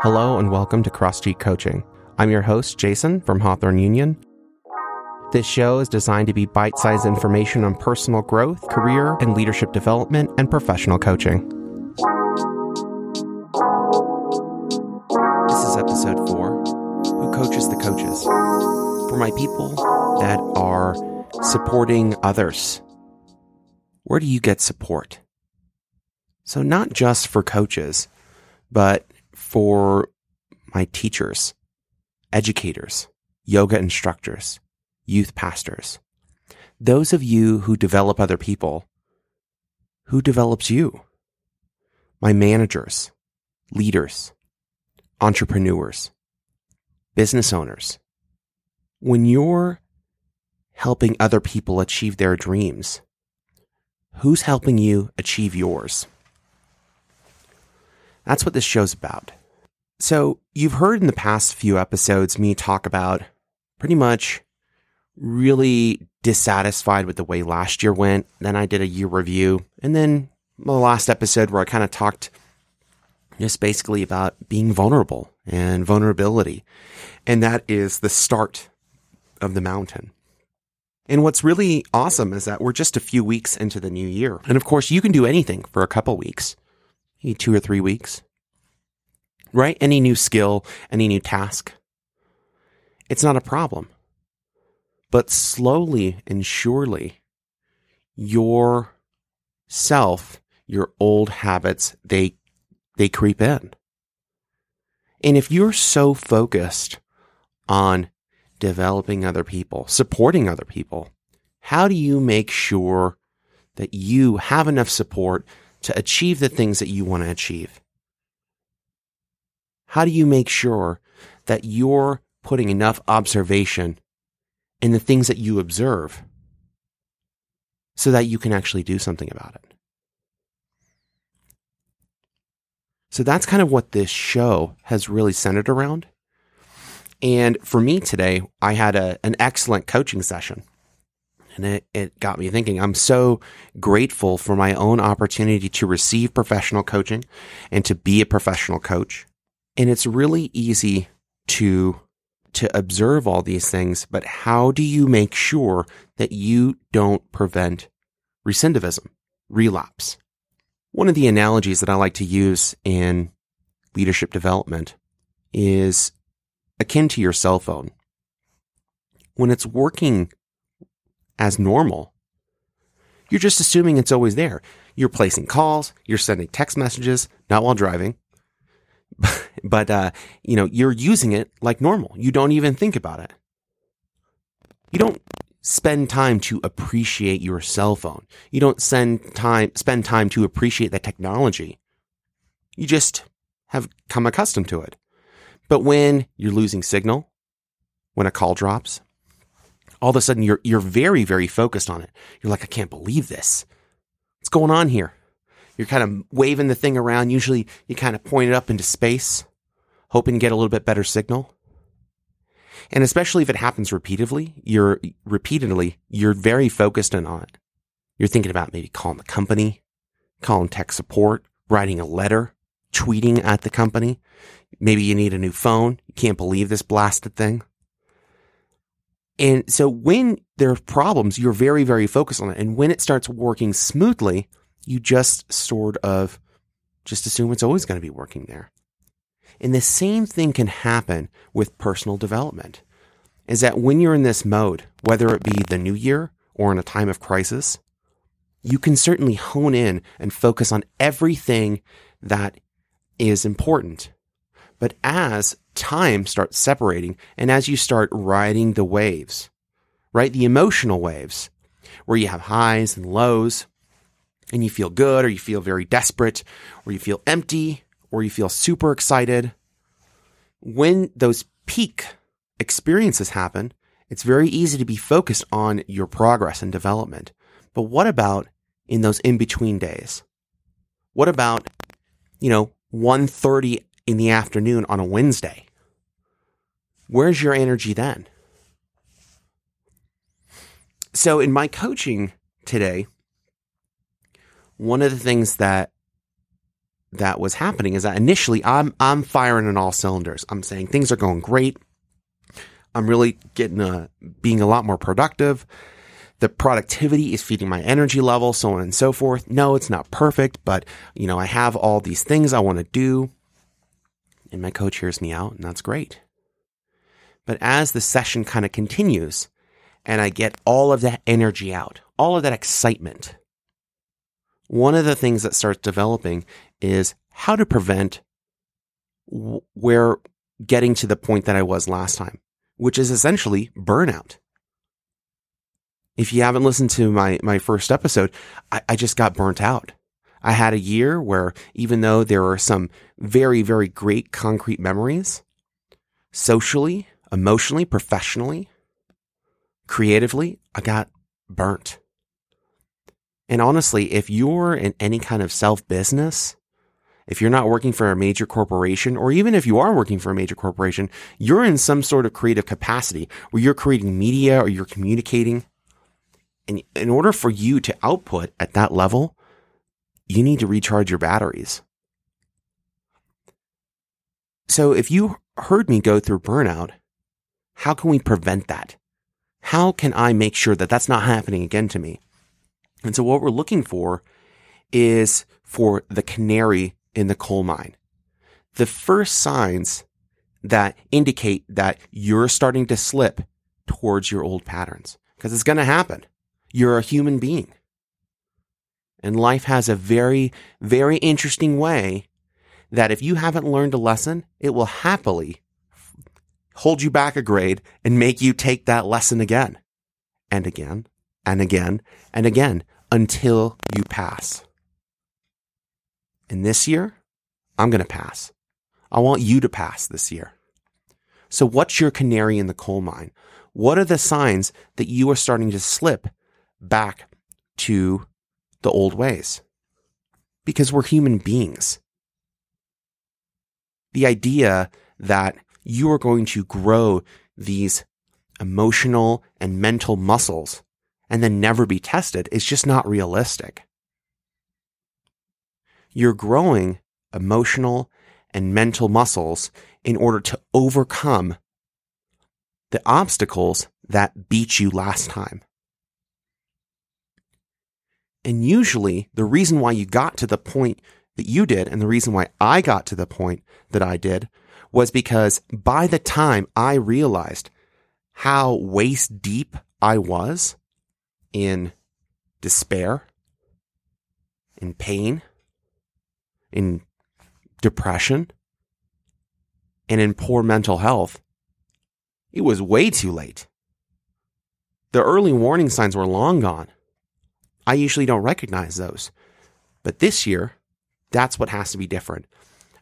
Hello and welcome to Cross Street Coaching. I'm your host, Jason from Hawthorne Union. This show is designed to be bite sized information on personal growth, career and leadership development, and professional coaching. This is episode four Who Coaches the Coaches? For my people that are supporting others, where do you get support? So, not just for coaches, but for my teachers, educators, yoga instructors, youth pastors, those of you who develop other people, who develops you? My managers, leaders, entrepreneurs, business owners. When you're helping other people achieve their dreams, who's helping you achieve yours? That's what this show's about. So, you've heard in the past few episodes me talk about pretty much really dissatisfied with the way last year went. Then I did a year review. And then the last episode where I kind of talked just basically about being vulnerable and vulnerability. And that is the start of the mountain. And what's really awesome is that we're just a few weeks into the new year. And of course, you can do anything for a couple weeks two or three weeks, right? Any new skill, any new task. It's not a problem. But slowly and surely, your self, your old habits, they, they creep in. And if you're so focused on developing other people, supporting other people, how do you make sure that you have enough support to achieve the things that you want to achieve? How do you make sure that you're putting enough observation in the things that you observe so that you can actually do something about it? So that's kind of what this show has really centered around. And for me today, I had a, an excellent coaching session. And it, it got me thinking. I'm so grateful for my own opportunity to receive professional coaching and to be a professional coach. And it's really easy to to observe all these things, but how do you make sure that you don't prevent recidivism, relapse? One of the analogies that I like to use in leadership development is akin to your cell phone. When it's working as normal. You're just assuming it's always there. You're placing calls, you're sending text messages, not while driving, but uh, you know you're using it like normal. You don't even think about it. You don't spend time to appreciate your cell phone. You don't send time spend time to appreciate the technology. You just have come accustomed to it. But when you're losing signal, when a call drops, all of a sudden you're you're very very focused on it. You're like, I can't believe this. What's going on here? You're kind of waving the thing around. Usually you kind of point it up into space, hoping to get a little bit better signal. And especially if it happens repeatedly, you're repeatedly, you're very focused on it. You're thinking about maybe calling the company, calling tech support, writing a letter, tweeting at the company. Maybe you need a new phone. You can't believe this blasted thing. And so when there are problems, you're very, very focused on it. And when it starts working smoothly, you just sort of just assume it's always going to be working there. And the same thing can happen with personal development is that when you're in this mode, whether it be the new year or in a time of crisis, you can certainly hone in and focus on everything that is important. But as time starts separating and as you start riding the waves, right? The emotional waves where you have highs and lows and you feel good or you feel very desperate or you feel empty or you feel super excited. When those peak experiences happen, it's very easy to be focused on your progress and development. But what about in those in between days? What about, you know, 1.30 in the afternoon on a Wednesday? Where's your energy then? So, in my coaching today, one of the things that that was happening is that initially I'm I'm firing on all cylinders. I'm saying things are going great. I'm really getting a, being a lot more productive. The productivity is feeding my energy level, so on and so forth. No, it's not perfect, but you know, I have all these things I want to do. And my coach hears me out, and that's great. But as the session kind of continues and I get all of that energy out, all of that excitement, one of the things that starts developing is how to prevent where getting to the point that I was last time, which is essentially burnout. If you haven't listened to my, my first episode, I, I just got burnt out. I had a year where even though there were some very, very great concrete memories, socially, emotionally, professionally, creatively, I got burnt. And honestly, if you're in any kind of self business, if you're not working for a major corporation, or even if you are working for a major corporation, you're in some sort of creative capacity where you're creating media or you're communicating. And in order for you to output at that level, you need to recharge your batteries. So if you heard me go through burnout, how can we prevent that? How can I make sure that that's not happening again to me? And so what we're looking for is for the canary in the coal mine. The first signs that indicate that you're starting to slip towards your old patterns because it's going to happen. You're a human being. And life has a very, very interesting way that if you haven't learned a lesson, it will happily hold you back a grade and make you take that lesson again and again and again and again until you pass. And this year, I'm going to pass. I want you to pass this year. So what's your canary in the coal mine? What are the signs that you are starting to slip back to the old ways? Because we're human beings. The idea that you are going to grow these emotional and mental muscles and then never be tested is just not realistic. You're growing emotional and mental muscles in order to overcome the obstacles that beat you last time. And usually the reason why you got to the point that you did and the reason why I got to the point that I did was because by the time I realized how waist deep I was in despair, in pain, in depression, and in poor mental health, it was way too late. The early warning signs were long gone. I usually don't recognize those. But this year, that's what has to be different.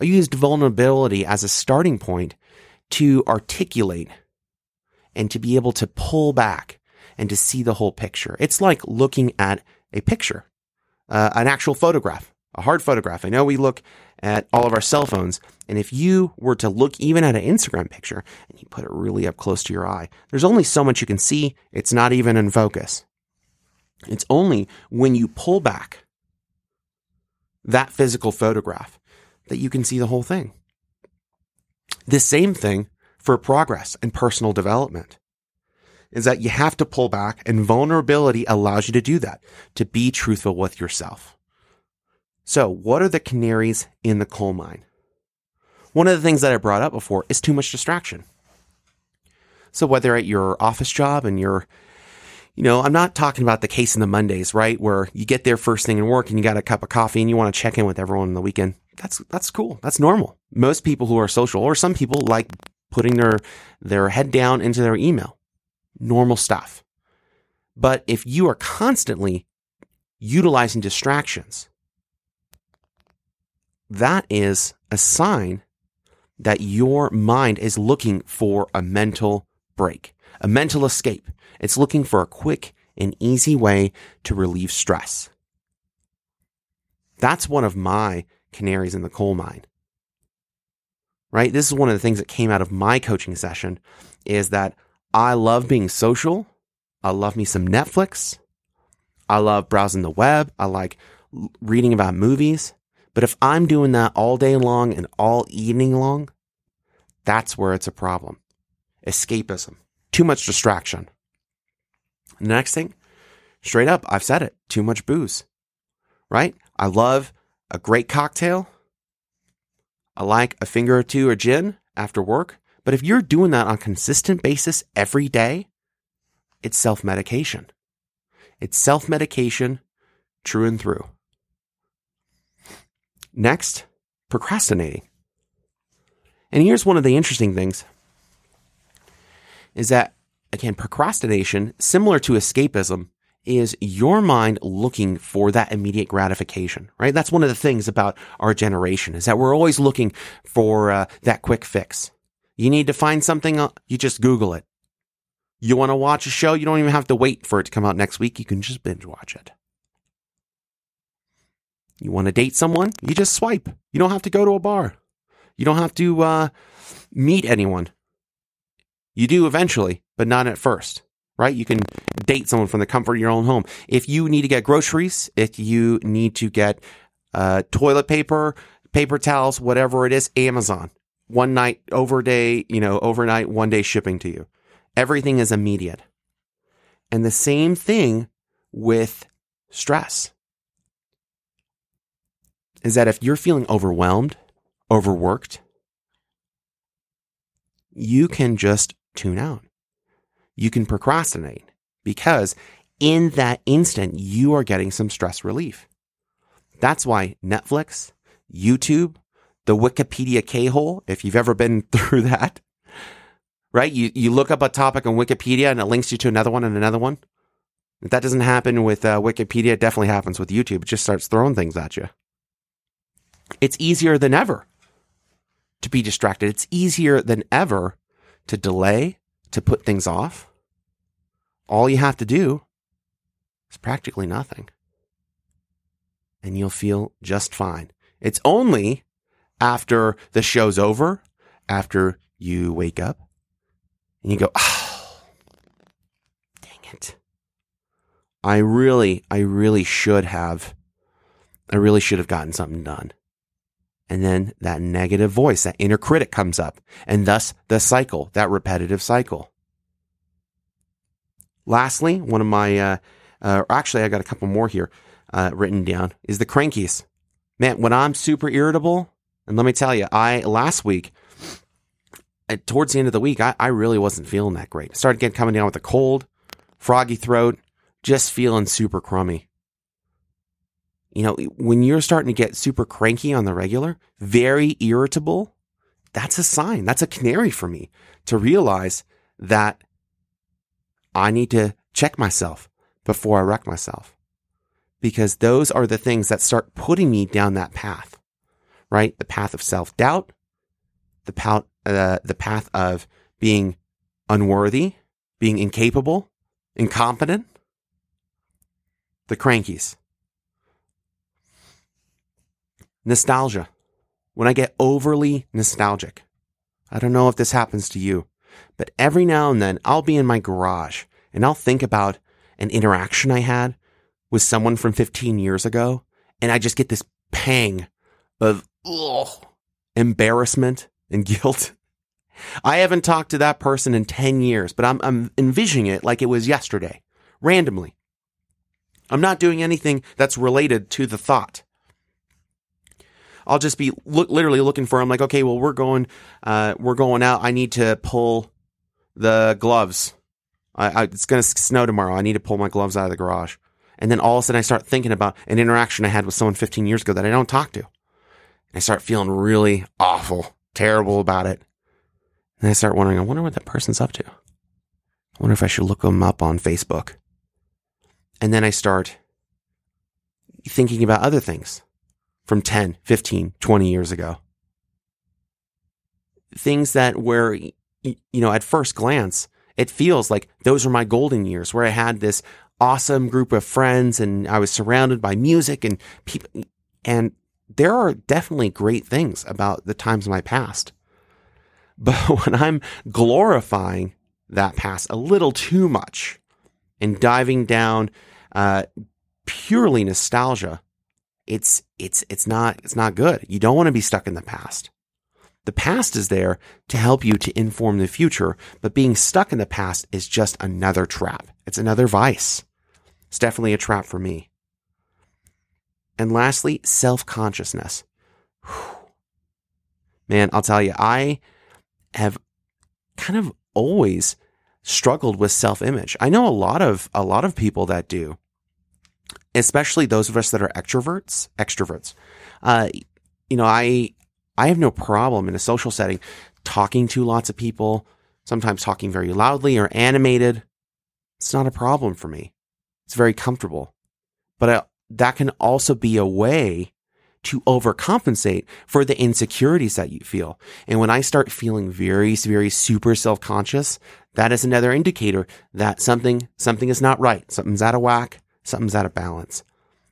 I used vulnerability as a starting point to articulate and to be able to pull back and to see the whole picture. It's like looking at a picture, uh, an actual photograph, a hard photograph. I know we look at all of our cell phones, and if you were to look even at an Instagram picture and you put it really up close to your eye, there's only so much you can see. It's not even in focus. It's only when you pull back that physical photograph that you can see the whole thing. The same thing for progress and personal development is that you have to pull back and vulnerability allows you to do that, to be truthful with yourself. So what are the canaries in the coal mine? One of the things that I brought up before is too much distraction. So whether at your office job and you're, you know, I'm not talking about the case in the Mondays, right? Where you get there first thing in work and you got a cup of coffee and you want to check in with everyone on the weekend. That's, that's cool. That's normal. Most people who are social or some people like putting their, their head down into their email. Normal stuff. But if you are constantly utilizing distractions, that is a sign that your mind is looking for a mental break, a mental escape. It's looking for a quick and easy way to relieve stress. That's one of my canaries in the coal mine right? This is one of the things that came out of my coaching session is that I love being social. I love me some Netflix. I love browsing the web. I like reading about movies. But if I'm doing that all day long and all evening long, that's where it's a problem. Escapism, too much distraction. Next thing, straight up, I've said it, too much booze, right? I love a great cocktail. I like a finger or two of gin after work. But if you're doing that on a consistent basis every day, it's self medication. It's self medication true and through. Next, procrastinating. And here's one of the interesting things is that, again, procrastination, similar to escapism, is your mind looking for that immediate gratification, right? That's one of the things about our generation is that we're always looking for uh, that quick fix. You need to find something, uh, you just Google it. You want to watch a show, you don't even have to wait for it to come out next week. You can just binge watch it. You want to date someone? You just swipe. You don't have to go to a bar. You don't have to uh, meet anyone. You do eventually, but not at first, right? You can date someone from the comfort of your own home. If you need to get groceries, if you need to get uh, toilet paper, paper towels, whatever it is, Amazon. One night, over day, you know, overnight, one day shipping to you. Everything is immediate. And the same thing with stress is that if you're feeling overwhelmed, overworked, you can just tune out. You can procrastinate because in that instant, you are getting some stress relief. That's why Netflix, YouTube, the Wikipedia K hole, if you've ever been through that, right? You, you look up a topic on Wikipedia and it links you to another one and another one. If that doesn't happen with uh, Wikipedia, it definitely happens with YouTube. It just starts throwing things at you. It's easier than ever to be distracted. It's easier than ever to delay, to put things off. All you have to do is practically nothing. And you'll feel just fine. It's only after the show's over, after you wake up, and you go, oh, dang it. I really, I really should have, I really should have gotten something done. And then that negative voice, that inner critic comes up, and thus the cycle, that repetitive cycle. Lastly, one of my, uh, uh, actually, I got a couple more here uh, written down, is the crankies. Man, when I'm super irritable, and let me tell you, I last week, uh, towards the end of the week, I, I really wasn't feeling that great. Started getting coming down with a cold, froggy throat, just feeling super crummy you know, when you're starting to get super cranky on the regular, very irritable, that's a sign. That's a canary for me to realize that I need to check myself before I wreck myself. Because those are the things that start putting me down that path, right? The path of self doubt, the path, uh, the path of being unworthy, being incapable, incompetent, the crankies. Nostalgia. When I get overly nostalgic. I don't know if this happens to you, but every now and then I'll be in my garage and I'll think about an interaction I had with someone from 15 years ago. And I just get this pang of ugh, embarrassment and guilt. I haven't talked to that person in 10 years, but I'm, I'm envisioning it like it was yesterday, randomly. I'm not doing anything that's related to the thought. I'll just be look, literally looking for. I'm like, okay, well, we're going, uh, we're going out. I need to pull the gloves. I, I, it's going to snow tomorrow. I need to pull my gloves out of the garage. And then all of a sudden I start thinking about an interaction I had with someone 15 years ago that I don't talk to. I start feeling really awful, terrible about it. And I start wondering, I wonder what that person's up to. I wonder if I should look them up on Facebook. And then I start thinking about other things from 10, 15, 20 years ago. Things that were, you know, at first glance, it feels like those were my golden years where I had this awesome group of friends and I was surrounded by music and people. And there are definitely great things about the times of my past. But when I'm glorifying that past a little too much and diving down uh, purely nostalgia, it's, it's, it's not, it's not good. You don't want to be stuck in the past. The past is there to help you to inform the future, but being stuck in the past is just another trap. It's another vice. It's definitely a trap for me. And lastly, self consciousness. Man, I'll tell you, I have kind of always struggled with self image. I know a lot of, a lot of people that do, especially those of us that are extroverts, extroverts. Uh, you know, I, I have no problem in a social setting talking to lots of people, sometimes talking very loudly or animated. It's not a problem for me. It's very comfortable. But I, that can also be a way to overcompensate for the insecurities that you feel. And when I start feeling very, very super self-conscious, that is another indicator that something, something is not right. Something's out of whack. Something's out of balance.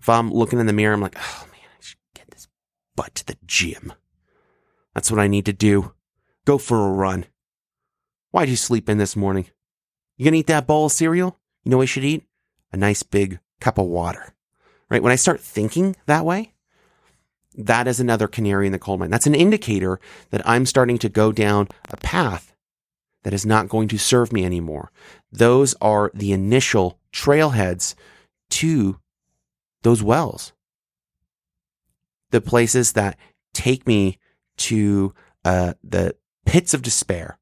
If I'm looking in the mirror, I'm like, oh man, I should get this butt to the gym. That's what I need to do. Go for a run. Why'd you sleep in this morning? You gonna eat that bowl of cereal? You know what you should eat? A nice big cup of water. Right? When I start thinking that way, that is another canary in the coal mine. That's an indicator that I'm starting to go down a path that is not going to serve me anymore. Those are the initial trailheads to those wells. The places that take me to uh, the pits of despair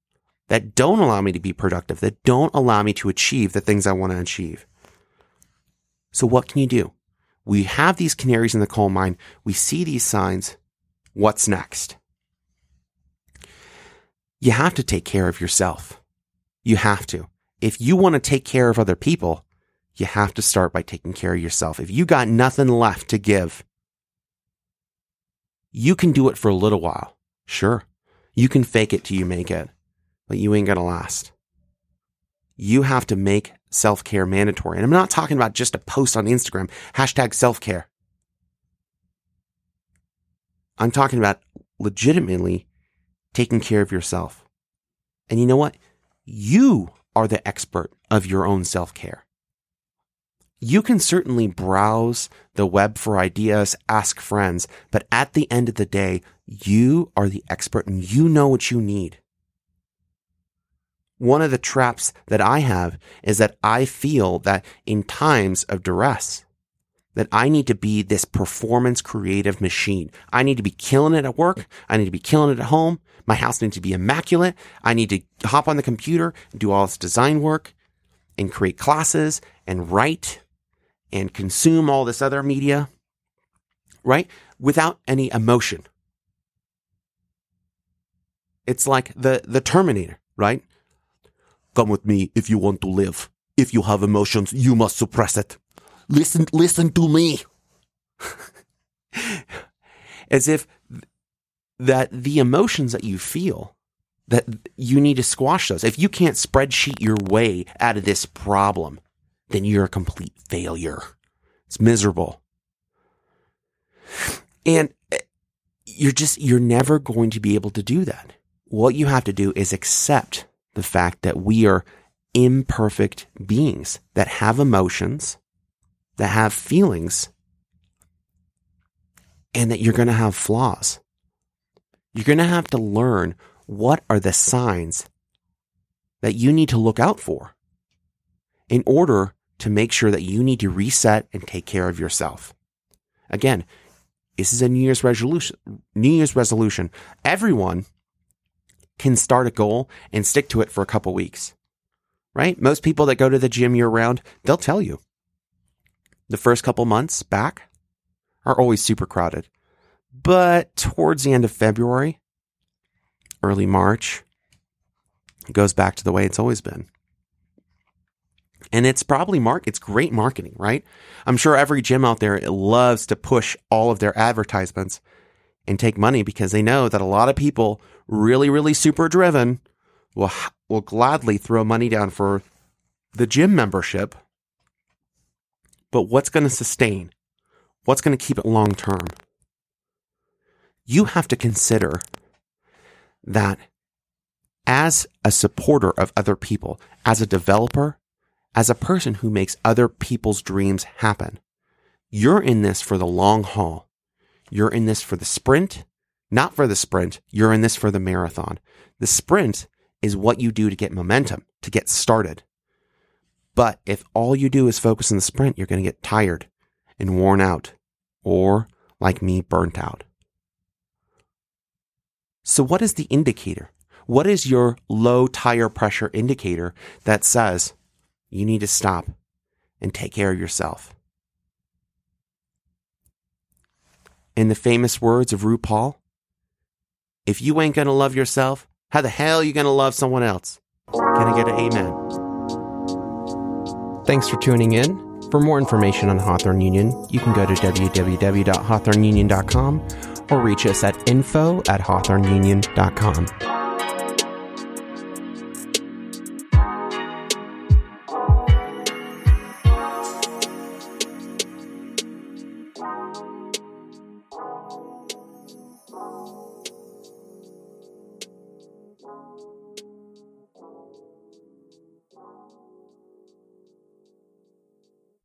that don't allow me to be productive, that don't allow me to achieve the things I want to achieve. So what can you do? We have these canaries in the coal mine. We see these signs. What's next? You have to take care of yourself. You have to. If you want to take care of other people, you have to start by taking care of yourself. If you got nothing left to give, you can do it for a little while. Sure. You can fake it till you make it, but you ain't going to last. You have to make self care mandatory. And I'm not talking about just a post on Instagram, hashtag self care. I'm talking about legitimately taking care of yourself. And you know what? You are the expert of your own self care. You can certainly browse the web for ideas, ask friends, but at the end of the day, you are the expert and you know what you need. One of the traps that I have is that I feel that in times of duress, that I need to be this performance creative machine. I need to be killing it at work. I need to be killing it at home. My house needs to be immaculate. I need to hop on the computer and do all this design work and create classes and write and consume all this other media, right? Without any emotion. It's like the, the Terminator, right? Come with me if you want to live. If you have emotions, you must suppress it. Listen, listen to me. As if that the emotions that you feel, that you need to squash those. If you can't spreadsheet your way out of this problem, then you're a complete failure. It's miserable. And eh, you're just, you're never going to be able to do that. What you have to do is accept the fact that we are imperfect beings that have emotions, that have feelings, and that you're going to have flaws. You're going to have to learn what are the signs that you need to look out for in order to make sure that you need to reset and take care of yourself. Again, this is a New Year's resolution. New Year's resolution. Everyone can start a goal and stick to it for a couple weeks, right? Most people that go to the gym year round, they'll tell you the first couple months back are always super crowded. But towards the end of February, early March, it goes back to the way it's always been. And it's probably mark it's great marketing, right? I'm sure every gym out there loves to push all of their advertisements and take money because they know that a lot of people really, really super driven will, will gladly throw money down for the gym membership. But what's going to sustain? What's going to keep it long term? You have to consider that as a supporter of other people, as a developer, as a person who makes other people's dreams happen, You're in this for the long haul. You're in this for the sprint, not for the sprint. You're in this for the marathon. The sprint is what you do to get momentum, to get started. But if all you do is focus on the sprint, you're going to get tired and worn out, or like me, burnt out. So, what is the indicator? What is your low tire pressure indicator that says you need to stop and take care of yourself? In the famous words of RuPaul, if you ain't gonna love yourself, how the hell are you gonna love someone else? Can I get an amen? Thanks for tuning in. For more information on Hawthorne Union, you can go to www.hawthorneunion.com or reach us at info at hawthorneunion.com.